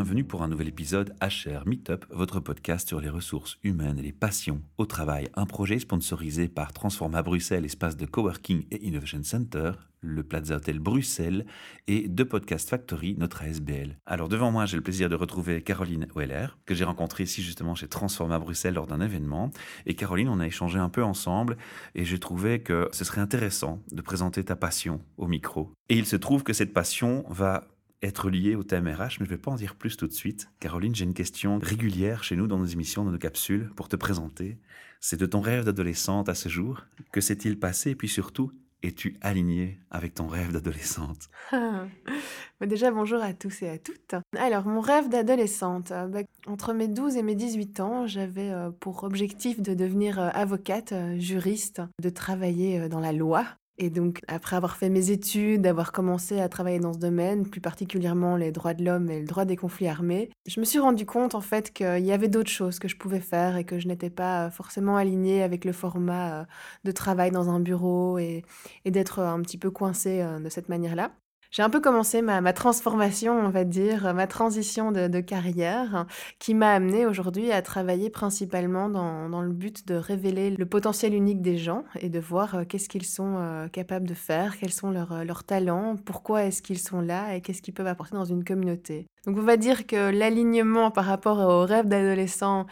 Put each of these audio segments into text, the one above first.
bienvenue pour un nouvel épisode HR Meetup, votre podcast sur les ressources humaines et les passions au travail. Un projet sponsorisé par Transforma Bruxelles, espace de coworking et innovation center, le Plaza Hotel Bruxelles et de Podcast Factory, notre ASBL. Alors devant moi, j'ai le plaisir de retrouver Caroline Weller, que j'ai rencontrée ici justement chez Transforma Bruxelles lors d'un événement. Et Caroline, on a échangé un peu ensemble et j'ai trouvé que ce serait intéressant de présenter ta passion au micro. Et il se trouve que cette passion va être liée au thème RH, mais je ne vais pas en dire plus tout de suite. Caroline, j'ai une question régulière chez nous dans nos émissions, dans nos capsules, pour te présenter. C'est de ton rêve d'adolescente à ce jour. Que s'est-il passé? Et puis surtout, es-tu alignée avec ton rêve d'adolescente? Déjà, bonjour à tous et à toutes. Alors, mon rêve d'adolescente, euh, bah, entre mes 12 et mes 18 ans, j'avais euh, pour objectif de devenir euh, avocate, juriste, de travailler dans la loi. Et donc, après avoir fait mes études, d'avoir commencé à travailler dans ce domaine, plus particulièrement les droits de l'homme et le droit des conflits armés, je me suis rendu compte en fait qu'il y avait d'autres choses que je pouvais faire et que je n'étais pas forcément alignée avec le format euh, de travail dans un bureau et, et d'être un petit peu coincée euh, de cette manière-là j'ai un peu commencé ma, ma, transformation, on va dire, ma transition de, carrière, qui m'a amené aujourd'hui à travailler principalement dans, dans, le but de révéler le potentiel unique des gens et de voir euh, qu'est-ce qu'ils sont euh, capables de faire, quels sont leurs, euh, leurs talents, pourquoi est-ce qu'ils sont là et qu'est-ce qu'ils peuvent apporter dans une communauté. Donc on va dire que l'alignement par rapport au rêve d'adolescent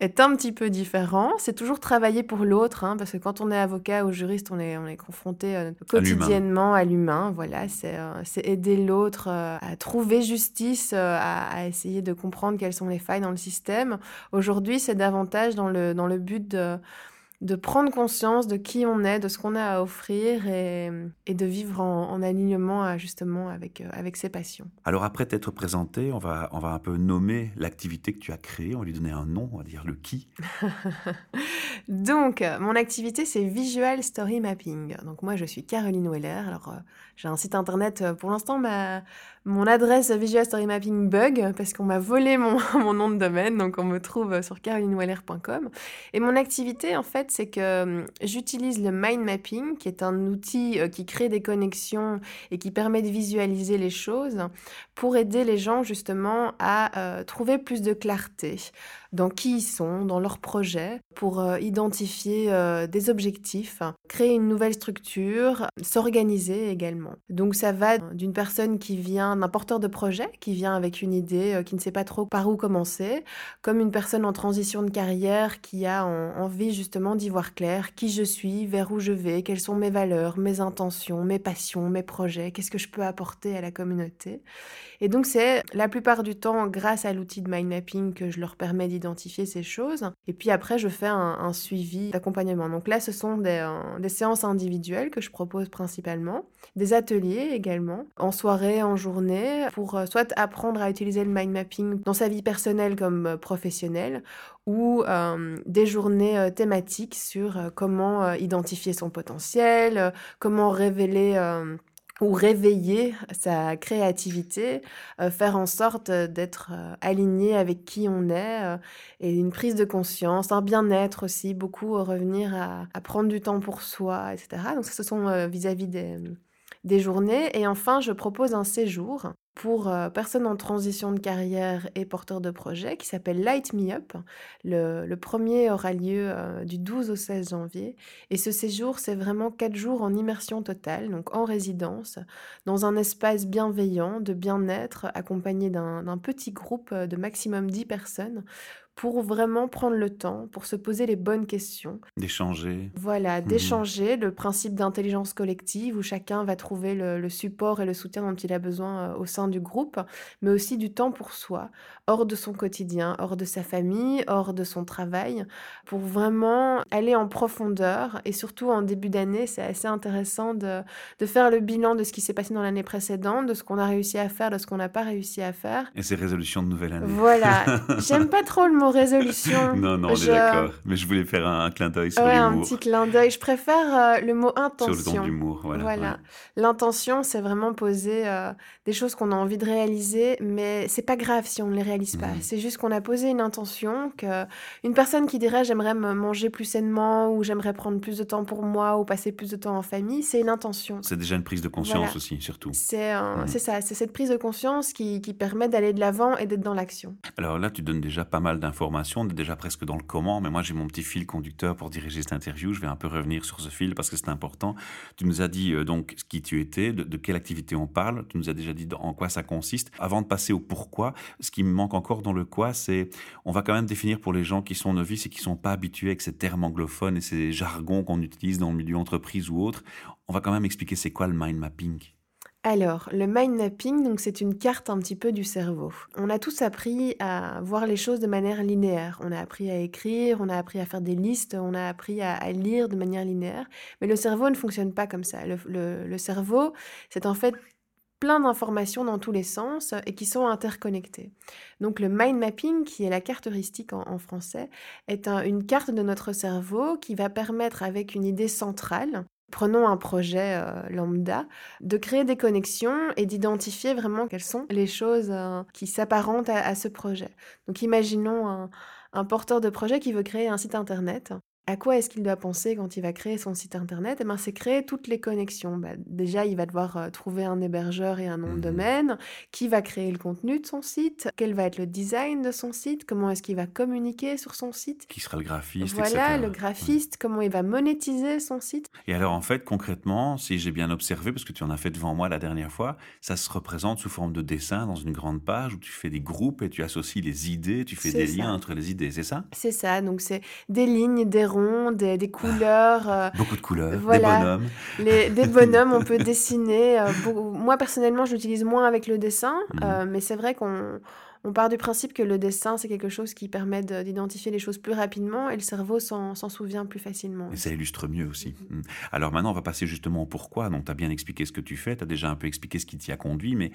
est un petit peu différent. C'est toujours travailler pour l'autre, hein, parce que quand on est avocat ou juriste, on est, on est confronté euh, quotidiennement à l'humain. Voilà, c'est euh, aider l'autre euh, à trouver justice, à, à, essayer de comprendre quelles sont les failles dans le système. Aujourd'hui, c'est davantage dans le, dans le but de de prendre conscience de qui on est, de ce qu'on a à offrir et, de vivre en, alignement justement avec, euh, avec ses passions. Alors après t'être présenté, on va, on va un peu nommer l'activité que tu as créée, on va lui donner un nom, on va dire le qui. Donc, mon activité, c'est Visual Story Mapping. Donc moi, je suis Caroline Weller. Alors, euh, j'ai un site internet, euh, pour l'instant, ma, mon adresse Visual Story Mapping bug parce qu'on m'a volé mon, mon, nom de domaine, donc on me trouve sur carolineweller.com. Et mon activité, en fait, c'est que euh, j'utilise le mind mapping, qui est un outil euh, qui crée des connexions et qui permet de visualiser les choses pour aider les gens justement à euh, trouver plus de clarté dans qui ils sont, dans leurs projets, pour identifier des objectifs, créer une nouvelle structure, s'organiser également. Donc ça va d'une personne qui vient un porteur de projet qui vient avec une idée, euh, qui ne sait pas trop par où commencer, comme une personne en transition de carrière qui a envie justement d'y voir clair, qui je suis, vers où je vais, quelles sont mes valeurs, mes intentions, mes passions, mes projets, qu'est-ce que je peux apporter à la communauté. Et donc c'est la plupart du temps grâce à l'outil de mind mapping que je leur permets d'identifier ces choses. Et puis après, je fais un, suivi d'accompagnement. Donc là, ce sont des, euh, des séances individuelles que je propose principalement, des ateliers également, en soirée, en journée pour euh, soit apprendre à utiliser le mind mapping dans sa vie personnelle comme euh, professionnelle ou des journées thématiques sur comment identifier son potentiel, comment révéler ou réveiller sa créativité, faire en sorte d'être aligné avec qui on est, et une prise de conscience, un bien-être aussi, beaucoup revenir à, prendre du temps pour soi, etc. Donc ça, ce sont vis-à-vis des des journées. Et enfin, je propose un séjour pour euh, personnes en transition de carrière et porteurs de projets qui s'appelle Light Me Up. Le, premier aura lieu euh, du 12 au 16 janvier. Et ce séjour, c'est vraiment quatre jours en immersion totale, donc en résidence, dans un espace bienveillant, de bien-être, accompagné d'un petit groupe de maximum 10 personnes pour vraiment prendre le temps, pour se poser les bonnes questions. D'échanger. Voilà, mhm. d'échanger, le principe d'intelligence collective où chacun va trouver le, support et le soutien dont il a besoin euh, au sein du groupe, mais aussi du temps pour soi, hors de son quotidien, hors de sa famille, hors de son travail, pour vraiment aller en profondeur. Et surtout en début d'année, c'est assez intéressant de, de faire le bilan de ce qui s'est passé dans l'année précédente, de ce qu'on a réussi à faire, de ce qu'on n'a pas réussi à faire. Et ses résolutions de nouvelle année. Voilà, j'aime pas trop le mot mot résolution. non, non, on est d'accord. Mais je voulais faire un, clin d'œil sur ouais, l'humour. un petit clin d'œil. Je préfère euh, le mot intention. Sur le ton de l'humour, voilà. Voilà. L'intention, c'est vraiment poser euh, des choses qu'on a envie de réaliser, mais c'est pas grave si on ne les réalise pas. Mhm. C'est juste qu'on a posé une intention, que une personne qui dirait j'aimerais me manger plus sainement ou j'aimerais prendre plus de temps pour moi ou passer plus de temps en famille, c'est une intention. C'est déjà une prise de conscience Voilà. aussi, surtout. C'est Mhm. c'est ça, c'est cette prise de conscience qui, qui permet d'aller de l'avant et d'être dans l'action. Alors là, tu donnes déjà pas mal d'informations, on est déjà presque dans le comment, mais moi j'ai mon petit fil conducteur pour diriger cette interview. Je vais un peu revenir sur ce fil parce que c'est important. Tu nous as dit euh, donc ce qui tu étais, de, quelle activité on parle, tu nous as déjà dit en quoi ça consiste. Avant de passer au pourquoi, ce qui me manque encore dans le quoi, c'est on va quand même définir pour les gens qui sont novices et qui sont pas habitués avec ces termes anglophones et ces jargons qu'on utilise dans le milieu entreprise ou autre. On va quand même expliquer c'est quoi le mind mapping. Alors, le mind mapping, donc c'est une carte un petit peu du cerveau. On a tous appris à voir les choses de manière linéaire. On a appris à écrire, on a appris à faire des listes, on a appris à, lire de manière linéaire. Mais le cerveau ne fonctionne pas comme ça. Le, cerveau, c'est en fait plein d'informations dans tous les sens et qui sont interconnectées. Donc le mind mapping, qui est la carte heuristique en, en français, est un- une carte de notre cerveau qui va permettre avec une idée centrale, prenons un projet euh, lambda, de créer des connexions et d'identifier vraiment quelles sont les choses euh, qui s'apparentent à, ce projet. Donc imaginons un porteur de projet qui veut créer un site internet. À quoi est-ce qu'il doit penser quand il va créer son site internet? Eh ben, c'est créer toutes les connexions. Bah, déjà, il va devoir euh, trouver un hébergeur et un nom de Mhm. domaine. Qui va créer le contenu de son site? Quel va être le design de son site? Comment est-ce qu'il va communiquer sur son site? Qui sera le graphiste, Voilà, etc. le Ouais. graphiste, comment il va monétiser son site? Et alors, en fait, concrètement, si j'ai bien observé, parce que tu en as fait devant moi la dernière fois, ça se représente sous forme de dessin dans une grande page où tu fais des groupes et tu associes les idées, tu fais des ça. liens entre les idées, c'est ça? C'est ça, donc c'est des lignes, des des, des couleurs. euh, Beaucoup de couleurs, Voilà. des bonhommes. Les, des bonhommes, on peut dessiner. euh, moi, personnellement, je l'utilise moins avec le dessin, Mhm. euh, mais c'est vrai qu'on on part du principe que le dessin, c'est quelque chose qui permet de- d'identifier les choses plus rapidement et le cerveau s'en souvient plus facilement. Et ça illustre mieux aussi. Mm. Alors maintenant, on va passer justement au pourquoi. Donc, tu as bien expliqué ce que tu fais, tu as déjà un peu expliqué ce qui t'y a conduit, mais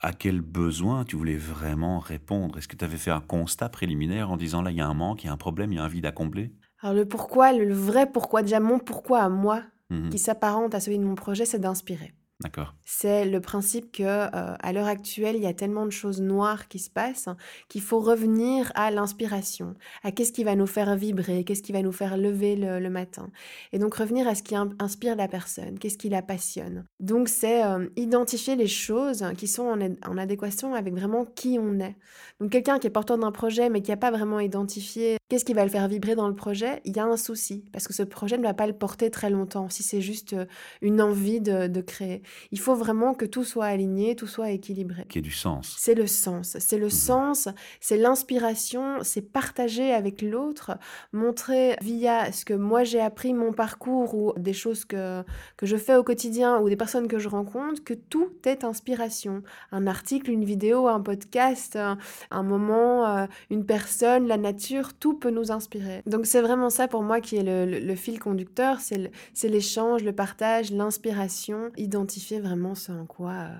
à quel besoin tu voulais vraiment répondre? Est-ce que tu avais fait un constat préliminaire en disant là, il y a un manque, il y a un problème, il y a un vide à combler? Alors le pourquoi, le vrai pourquoi, déjà mon pourquoi à moi, Mhm. qui s'apparente à celui de mon projet, c'est d'inspirer. D'accord. C'est le principe que euh, à l'heure actuelle, il y a tellement de choses noires qui se passent qu'il faut revenir à l'inspiration, à qu'est-ce qui va nous faire vibrer, qu'est-ce qui va nous faire lever le, le matin. Et donc revenir à ce qui in- inspire la personne, qu'est-ce qui la passionne. Donc c'est euh, identifier les choses qui sont en, en adéquation avec vraiment qui on est. Donc quelqu'un qui est porteur d'un projet mais qui n'a pas vraiment identifié qu'est-ce qui va le faire vibrer dans le projet, il y a un souci parce que ce projet ne va pas le porter très longtemps si c'est juste euh, une envie de, de créer. Il faut vraiment que tout soit aligné, tout soit équilibré. Qui ait du sens. C'est le sens, c'est le sens, c'est l'inspiration, c'est partager avec l'autre, montrer via ce que moi j'ai appris, mon parcours ou des choses que, que je fais au quotidien ou des personnes que je rencontre, que tout est inspiration. Un article, une vidéo, un podcast, un, un moment, euh, une personne, la nature, tout peut nous inspirer. Donc c'est vraiment ça pour moi qui est le, fil conducteur, c'est l'échange, le partage, l'inspiration, identifier vraiment ce en quoi euh,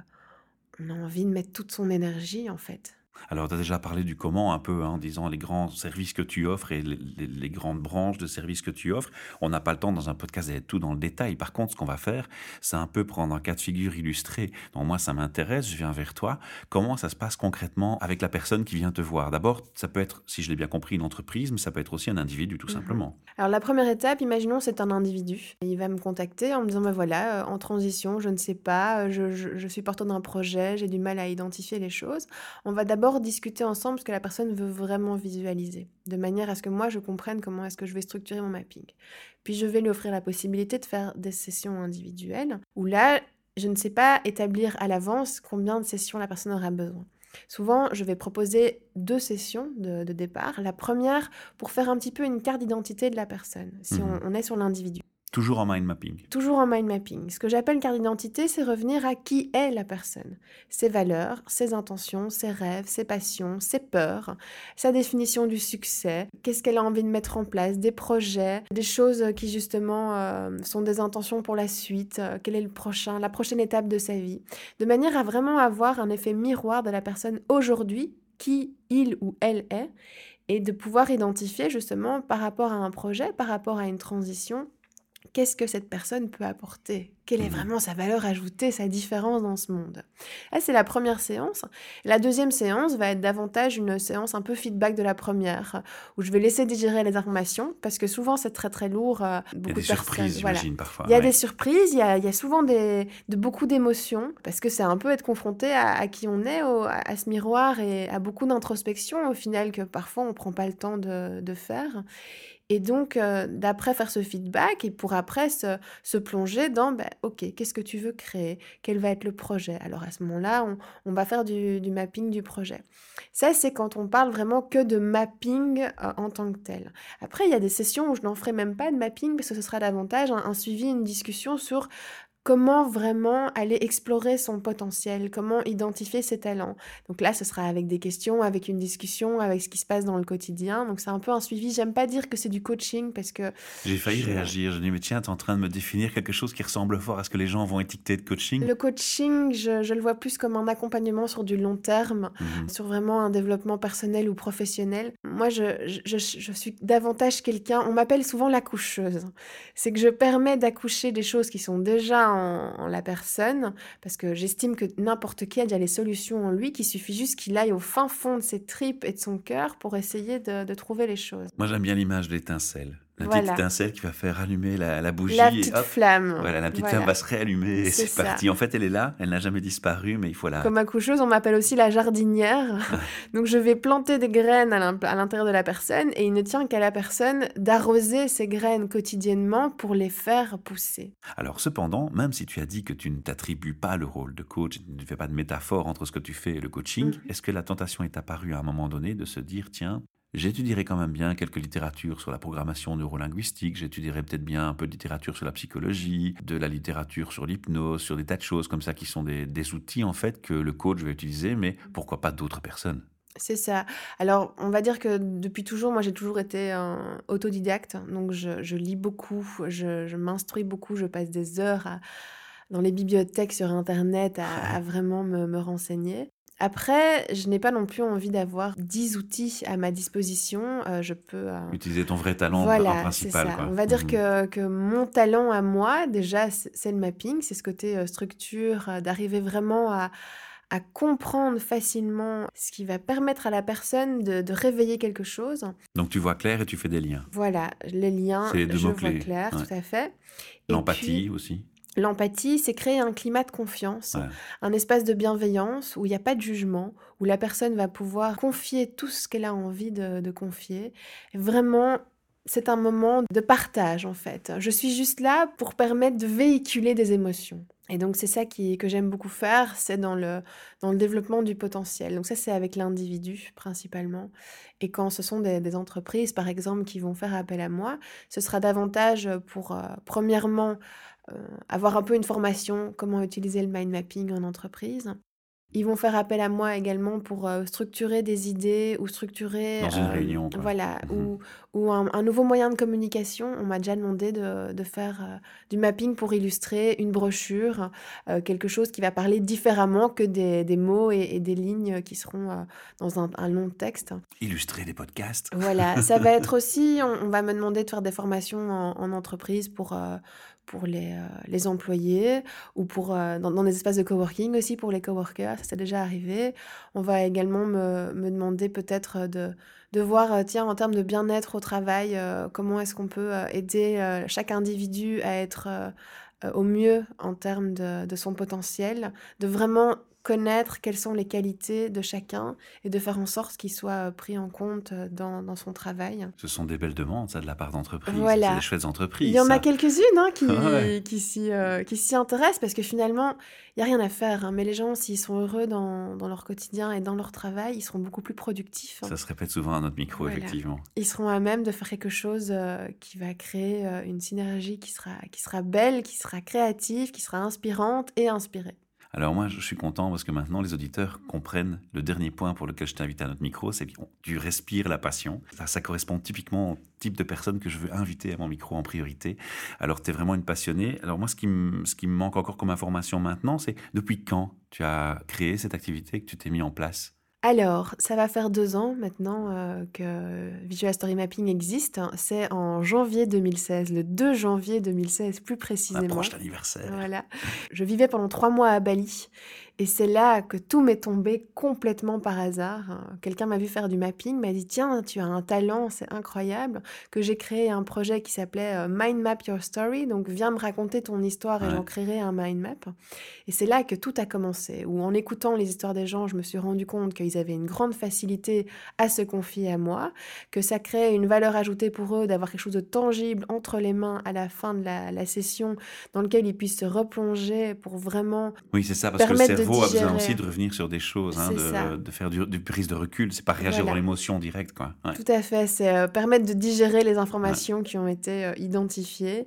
on a envie de mettre toute son énergie en fait. Alors, tu as déjà parlé du comment un peu, hein, en disant les grands services que tu offres et les, les- les grandes branches de services que tu offres. On n'a pas le temps dans un podcast d'être tout dans le détail. Par contre, ce qu'on va faire, c'est un peu prendre un cas de figure illustré. Donc, moi, ça m'intéresse, je viens vers toi. Comment ça se passe concrètement avec la personne qui vient te voir? D'abord, ça peut être, si je l'ai bien compris, une entreprise, mais ça peut être aussi un individu, tout Mhm. simplement. Alors la première étape, imaginons c'est un individu. Il va me contacter en me disant ben voilà, euh, en transition, je ne sais pas, euh, je, je- je suis porteur d'un projet, j'ai du mal à identifier les choses. On va d'abord discuter ensemble ce que la personne veut vraiment visualiser, de manière à ce que moi je comprenne comment est-ce que je vais structurer mon mapping. Puis je vais lui offrir la possibilité de faire des sessions individuelles, où là, je ne sais pas établir à l'avance combien de sessions la personne aura besoin. Souvent, je vais proposer deux sessions de, de départ. La première pour faire un petit peu une carte d'identité de la personne, si on, on est sur l'individu. Toujours en mind mapping. Toujours en mind mapping. Ce que j'appelle carte d'identité, c'est revenir à qui est la personne. Ses valeurs, ses intentions, ses rêves, ses passions, ses peurs, sa définition du succès, qu'est-ce qu'elle a envie de mettre en place, des projets, des choses qui justement euh, sont des intentions pour la suite, euh, quel est le prochain, la prochaine étape de sa vie. De manière à vraiment avoir un effet miroir de la personne aujourd'hui, qui il ou elle est, et de pouvoir identifier justement par rapport à un projet, par rapport à une transition, qu'est-ce que cette personne peut apporter? Quelle est mmh vraiment sa valeur ajoutée, sa différence dans ce monde? Là, c'est la première séance. La deuxième séance va être davantage une séance un peu feedback de la première, où je vais laisser digérer les informations, parce que souvent c'est très très lourd. Beaucoup il y a des surprises, j'imagine, parfois. Il y a des surprises, il y a, il y a souvent des, de beaucoup d'émotions, parce que c'est un peu être confronté à, qui on est, à, ce miroir et à beaucoup d'introspection au final que parfois on ne prend pas le temps de, de faire. Et donc, euh, d'après faire ce feedback, et pour après se, plonger dans, ben, OK, qu'est-ce que tu veux créer? Quel va être le projet? Alors à ce moment-là, on, va faire du, mapping du projet. Ça, c'est quand on parle vraiment que de mapping euh, en tant que tel. Après, il y a des sessions où je n'en ferai même pas de mapping, parce que ce sera davantage un suivi, une discussion sur comment vraiment aller explorer son potentiel, comment identifier ses talents. Donc là, ce sera avec des questions, avec une discussion, avec ce qui se passe dans le quotidien. Donc c'est un peu un suivi. J'aime pas dire que c'est du coaching parce que... J'ai failli réagir. Je dis, mais tiens, tu es en train de me définir quelque chose qui ressemble fort à ce que les gens vont étiqueter de coaching. Le coaching, je, le vois plus comme un accompagnement sur du long terme, mhm. sur vraiment un développement personnel ou professionnel. Moi, je, je, je suis davantage quelqu'un, on m'appelle souvent l'accoucheuse. C'est que je permets d'accoucher des choses qui sont déjà en, la personne, parce que j'estime que n'importe qui a déjà les solutions en lui, qu'il suffit juste qu'il aille au fin fond de ses tripes et de son cœur pour essayer de, de trouver les choses. Moi j'aime bien l'image de l'étincelle. La petite étincelle qui va faire allumer la, bougie. La petite flamme. Voilà, la petite flamme va se réallumer et c'est parti. En fait, elle est là, elle n'a jamais disparu, mais il faut la. Comme accoucheuse, on m'appelle aussi la jardinière. Donc, je vais planter des graines à l'intérieur de la personne et il ne tient qu'à la personne d'arroser ces graines quotidiennement pour les faire pousser. Alors, cependant, même si tu as dit que tu ne t'attribues pas le rôle de coach, tu ne fais pas de métaphore entre ce que tu fais et le coaching, mhm. est-ce que la tentation est apparue à un moment donné de se dire, tiens, J'étudierai quand même bien quelques littératures sur la programmation neurolinguistique, j'étudierai peut-être bien un peu de littérature sur la psychologie, de la littérature sur l'hypnose, sur des tas de choses comme ça qui sont des, outils en fait que le coach va utiliser, mais pourquoi pas d'autres personnes? C'est ça. Alors, on va dire que depuis toujours, moi, j'ai toujours été un autodidacte. Donc, je, lis beaucoup, je, m'instruis beaucoup, je passe des heures dans les bibliothèques sur Internet à, vraiment me, me, renseigner. Après, je n'ai pas non plus envie d'avoir 10 outils à ma disposition. Euh, je peux... Euh, Utiliser ton vrai talent voilà, principal. Ça. On va dire mmh que, que, mon talent à moi, déjà, c'est le mapping, c'est ce côté euh, structure, d'arriver vraiment à, à comprendre facilement ce qui va permettre à la personne de, de, réveiller quelque chose. Donc tu vois clair et tu fais des liens. Voilà, les liens, les je vois clair, tout à fait. L'empathie aussi. L'empathie, c'est créer un climat de confiance, un espace de bienveillance où il n'y a pas de jugement, où la personne va pouvoir confier tout ce qu'elle a envie de, confier. Vraiment, c'est un moment de partage en fait. Je suis juste là pour permettre de véhiculer des émotions. Et donc c'est ça qui, que j'aime beaucoup faire, c'est dans le, dans le développement du potentiel. Donc ça c'est avec l'individu principalement. Et quand ce sont des, entreprises par exemple qui vont faire appel à moi, ce sera davantage pour euh, premièrement avoir un peu une formation, comment utiliser le mind mapping en entreprise. Ils vont faire appel à moi également pour euh, structurer des idées ou structurer... Dans une euh, réunion. Voilà, mmh ou, ou un, nouveau moyen de communication. On m'a déjà demandé de, de faire du mapping pour illustrer une brochure, quelque chose qui va parler différemment que des, des mots et, des lignes qui seront dans un, un, long texte. Illustrer des podcasts. Voilà, ça va être aussi, on, va me demander de faire des formations en, en entreprise pour pour les, euh, les employés ou pour, euh, dans, des espaces de coworking aussi pour les coworkers, ça s'est déjà arrivé. On va également me, me demander peut-être de, de voir, euh, tiens, en termes de bien-être au travail, comment est-ce qu'on peut aider chaque individu à être au mieux en termes de, de son potentiel, de vraiment connaître quelles sont les qualités de chacun et de faire en sorte qu'il soit euh, pris en compte euh, dans, dans, son travail. Ce sont des belles demandes, ça, de la part d'entreprises. Voilà. C'est des chouettes entreprises. Il y en a quelques-unes hein, qui, euh, qui s'y intéressent parce que finalement, il n'y a rien à faire. Hein, mais les gens, s'ils sont heureux dans, dans, leur quotidien et dans leur travail, ils seront beaucoup plus productifs. Hein. Ça se répète souvent à notre micro, effectivement. Ils seront à même de faire quelque chose qui va créer une synergie qui sera, qui sera belle, qui sera créative, qui sera inspirante et inspirée. Alors moi, je suis content parce que maintenant, les auditeurs comprennent le dernier point pour lequel je t'invite à notre micro, c'est que tu respires la passion. Ça, ça, correspond typiquement au type de personne que je veux inviter à mon micro en priorité. Alors, tu es vraiment une passionnée. Alors moi, ce qui, me, ce qui me manque encore comme information maintenant, c'est depuis quand tu as créé cette activité, que tu t'es mis en place? Alors, ça va faire deux ans maintenant euh, que Visual Story Mapping existe. C'est en janvier 2016, le 2 janvier 2016 plus précisément. Approche l'anniversaire. Voilà. Je vivais pendant trois mois à Bali et c'est là que tout m'est tombé complètement par hasard. Quelqu'un m'a vu faire du mapping, m'a dit Tiens, tu as un talent, c'est incroyable. Que j'ai créé un projet qui s'appelait euh, Mind Map Your Story. Donc, viens me raconter ton histoire et j'en créerai un mind map. Et c'est là que tout a commencé. Où en écoutant les histoires des gens, je me suis rendu compte qu'ils avaient une grande facilité à se confier à moi, que ça créait une valeur ajoutée pour eux d'avoir quelque chose de tangible entre les mains à la fin de la, session, dans lequel ils puissent se replonger pour vraiment. Oui, c'est ça, parce que cerveau a besoin aussi de revenir sur des choses, hein, de, de, faire du, prise de recul. C'est pas réagir dans l'émotion directe. Quoi. Tout à fait. C'est euh, permettre de digérer les informations qui ont été euh, identifiées.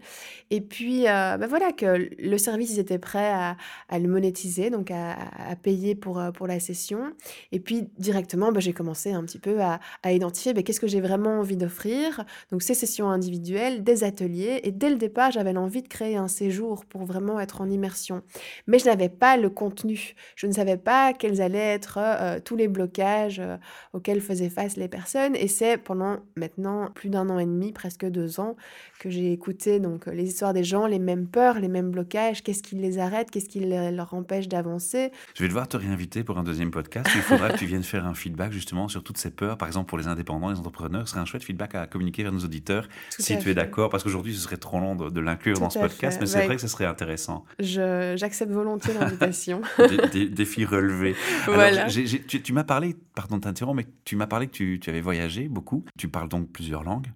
Et puis, euh, bah voilà, que le service, ils étaient prêts à, à le monétiser, donc à, à, payer pour, pour la session. Et puis, directement, bah, j'ai commencé un petit peu à, à identifier bah, qu'est-ce que j'ai vraiment envie d'offrir. Donc, ces sessions individuelles, des ateliers. Et dès le départ, j'avais l'envie de créer un séjour pour vraiment être en immersion. Mais je n'avais pas le contenu. Je ne savais pas quels allaient être euh, tous les blocages euh, auxquels faisaient face les personnes. Et c'est pendant maintenant plus d'un an et demi, presque deux ans, que j'ai écouté donc les histoires des gens, les mêmes peurs, les mêmes blocages. Qu'est-ce qui les arrête? Qu'est-ce qui leur empêche d'avancer? Je vais devoir te réinviter pour un deuxième podcast. Il faudra que tu viennes faire un feedback justement sur toutes ces peurs. Par exemple, pour les indépendants, les entrepreneurs, ce serait un chouette feedback à communiquer vers nos auditeurs si tu es d'accord. Parce qu'aujourd'hui, ce serait trop long de, l'inclure dans ce podcast, mais c'est vrai que ce serait intéressant. J'accepte volontiers l'invitation. défi relevé. voilà. tu, m'as parlé, pardon de t'interrompre, mais tu m'as parlé que tu, avais voyagé beaucoup. Tu parles donc plusieurs langues.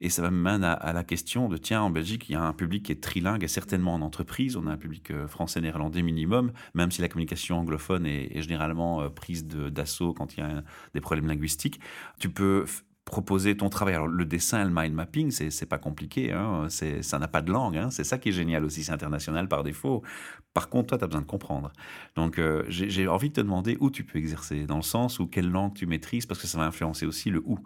Et ça m'amène à, à, la question de, tiens, en Belgique, il y a un public qui est trilingue et certainement en entreprise. On a un public euh, français-néerlandais minimum, même si la communication anglophone est, généralement euh, prise d'assaut quand il y a des problèmes linguistiques. Tu peux proposer ton travail. Alors, le dessin et le mind mapping, c'est pas compliqué, hein, ça n'a pas de langue, hein, c'est ça qui est génial aussi, c'est international par défaut. Par contre, toi, tu as besoin de comprendre. Donc, euh, j'ai envie de te demander où tu peux exercer, dans le sens où quelle langue tu maîtrises, parce que ça va influencer aussi le où.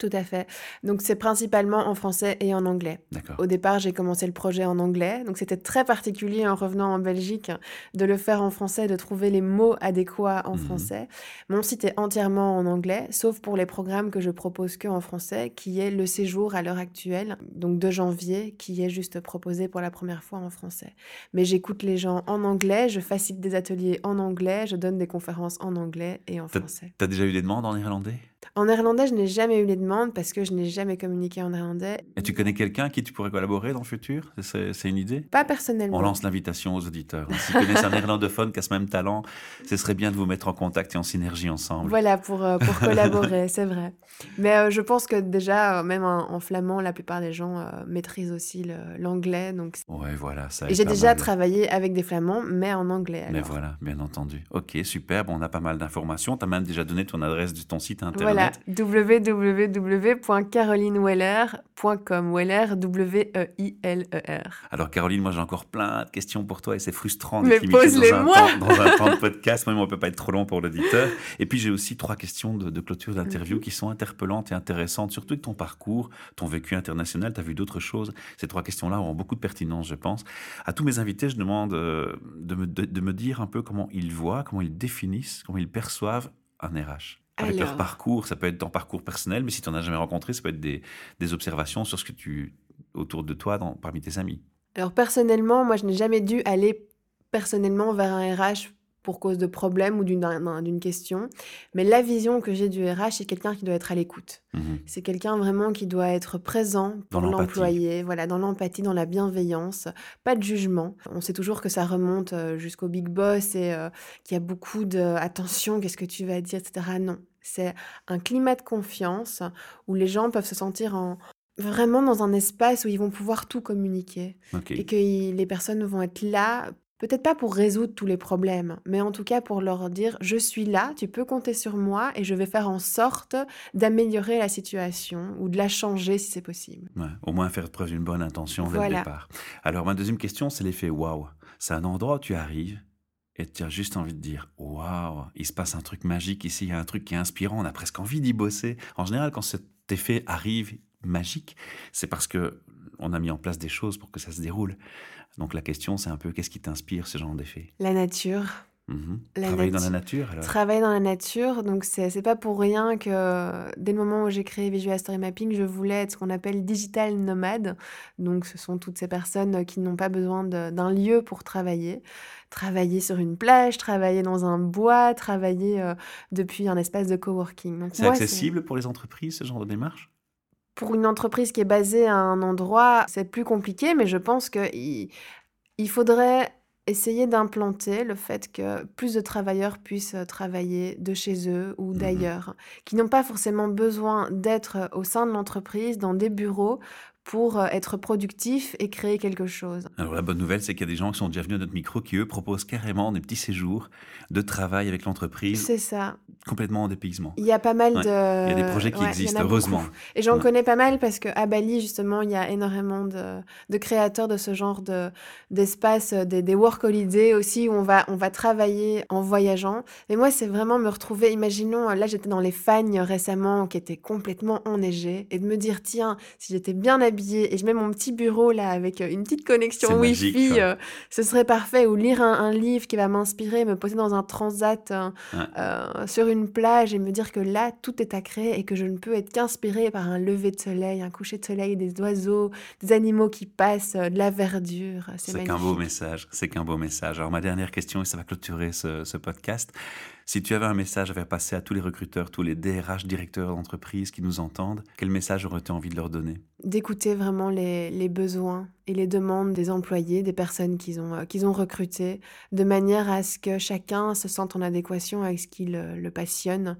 Tout à fait. Donc c'est principalement en français et en anglais. Au départ, j'ai commencé le projet en anglais. Donc c'était très particulier en revenant en Belgique de le faire en français, de trouver les mots adéquats en mhm. français. Mon site est entièrement en anglais, sauf pour les programmes que je propose que en français, qui est le séjour à l'heure actuelle, donc de janvier, qui est juste proposé pour la première fois en français. Mais j'écoute les gens en anglais, je facilite des ateliers en anglais, je donne des conférences en anglais et en français. Tu as déjà eu des demandes en néerlandais? En néerlandais, je n'ai jamais eu les demandes parce que je n'ai jamais communiqué en néerlandais. Et tu connais quelqu'un qui tu pourrais collaborer dans le futur? C'est une idée? Pas personnellement. On lance l'invitation aux auditeurs. Si tu connais un néerlandophone qui a ce même talent, ce serait bien de vous mettre en contact et en synergie ensemble. Voilà, pour, euh, pour collaborer, c'est vrai. Mais euh, je pense que déjà, euh, même en, flamand, la plupart des gens maîtrisent aussi l'anglais. Donc... Ouais, voilà. Ça j'ai déjà travaillé avec des flamands, mais en anglais. Mais voilà, bien entendu. Ok, super. Bon, on a pas mal d'informations. Tu as même déjà donné ton adresse de ton site internet. Voilà, www.carolineweller.com. Weller, W-E-I-L-E-R. Alors, Caroline, moi, j'ai encore plein de questions pour toi et c'est frustrant de pose-les dans, un temps, dans un temps de podcast. Même, on ne peut pas être trop long pour l'auditeur. Et puis, j'ai aussi trois questions de, clôture d'interview qui sont interpellantes et intéressantes, surtout de ton parcours, ton vécu international. Tu as vu d'autres choses. Ces trois questions-là ont beaucoup de pertinence, je pense. À tous mes invités, je demande euh, de me, de me dire un peu comment ils voient, comment ils définissent, comment ils perçoivent un RH avec leur parcours. Ça peut être ton parcours personnel, mais si tu n'en as jamais rencontré, ça peut être des, des, observations sur ce que tu autour de toi, dans, parmi tes amis. Alors personnellement, moi, je n'ai jamais dû aller personnellement vers un RH pour cause de problèmes ou d'une question. Mais la vision que j'ai du RH, c'est quelqu'un qui doit être à l'écoute. Mhm. C'est quelqu'un vraiment qui doit être présent pour l'employé, voilà, dans l'empathie, dans la bienveillance, pas de jugement. On sait toujours que ça remonte euh, jusqu'au big boss et euh, qu'il y a beaucoup de attention, qu'est-ce que tu vas dire, etc. Non, c'est un climat de confiance où les gens peuvent se sentir en, vraiment dans un espace où ils vont pouvoir tout communiquer et que les personnes vont être là Peut-être pas pour résoudre tous les problèmes, mais en tout cas pour leur dire je suis là, tu peux compter sur moi et je vais faire en sorte d'améliorer la situation ou de la changer si c'est possible. au moins faire preuve d'une bonne intention dès le départ. Alors ma deuxième question, c'est l'effet waouh. C'est un endroit où tu arrives et tu as juste envie de dire waouh, il se passe un truc magique ici, il y a un truc qui est inspirant, on a presque envie d'y bosser. En général, quand cet effet arrive magique, c'est parce que on a mis en place des choses pour que ça se déroule. Donc la question, c'est un peu qu'est-ce qui t'inspire ce genre d'effet? La nature. La Travailler dans la nature alors travailler dans la nature, donc c'est pas pour rien que dès le moment où j'ai créé Visual Story Mapping, je voulais être ce qu'on appelle digital nomade. Donc ce sont toutes ces personnes qui n'ont pas besoin d'un lieu pour travailler. Travailler sur une plage, travailler dans un bois, travailler, heu, depuis un espace de coworking. C'est accessible pour les entreprises, ce genre de démarche? pour une entreprise qui est basée à un endroit, c'est plus compliqué, mais je pense qu'il il faudrait essayer d'implanter le fait que plus de travailleurs puissent, heu, travailler de chez eux ou Mhm. d'ailleurs, qui n'ont pas forcément besoin d'être, au sein de l'entreprise, dans des bureaux pour, heu, être productifs et créer quelque chose. Alors la bonne nouvelle, c'est qu'il y a des gens qui sont déjà venus à notre micro qui, eux, proposent carrément des petits séjours de travail avec l'entreprise, C'est ça. complètement en dépaysement. Il y a pas mal Ouais, il y a des projets de qui ouais, existent, heureusement. et j'en Ouais. connais pas mal parce qu'à Bali, justement, il y a énormément de de créateurs de ce genre de d'espace, heu, des des work holiday aussi où on va on va travailler en voyageant et moi, c'est vraiment me retrouver imaginons, heu, là, j'étais dans les Fagnes récemment qui étaient complètement enneigées et de me dire: «Tiens, si j'étais bien habillée et je mets mon petit bureau là avec, heu, une petite connexion Wi-Fi, heu, ce serait parfait» ou lire un un livre qui va m'inspirer, me poser dans un transat, Ouais. heu, sur une plage et me dire que là, tout est à créer et que je ne peux être qu'inspirée par un lever de soleil, un coucher de soleil, des oiseaux, des animaux qui passent, de la verdure, c'est qu'un beau message, c'est qu'un beau message. Alors ma dernière question, et ça va clôturer ce, ce podcast. Si tu avais un message à faire passer à tous les recruteurs, tous les DRH, directeurs d'entreprise qui nous entendent, quel message aurais-tu envie de leur donner? D'écouter vraiment les besoins et les demandes des employés, des personnes qu'ils ont, heu, qu'ils ont recrutées, de manière à ce que chacun se sente en adéquation avec ce qui le passionne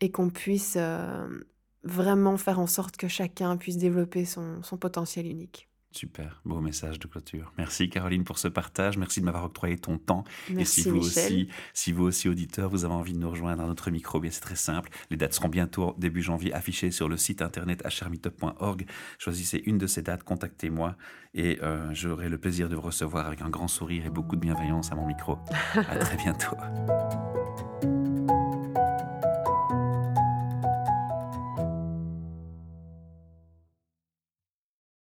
et qu'on puisse, hem, vraiment faire en sorte que chacun puisse développer son potentiel unique. Super, beau message de clôture. Merci Caroline pour ce partage, merci de m'avoir octroyé ton temps. Et si Merci vous Michel. aussi, si vous aussi auditeurs, vous avez envie de nous rejoindre à notre micro, bien c'est très simple. Les dates seront bientôt début janvier affichées sur le site internet hrmeetup.org. Choisissez une de ces dates, contactez-moi et euh, j'aurai le plaisir de vous recevoir avec un grand sourire et beaucoup de bienveillance à mon micro. À très bientôt.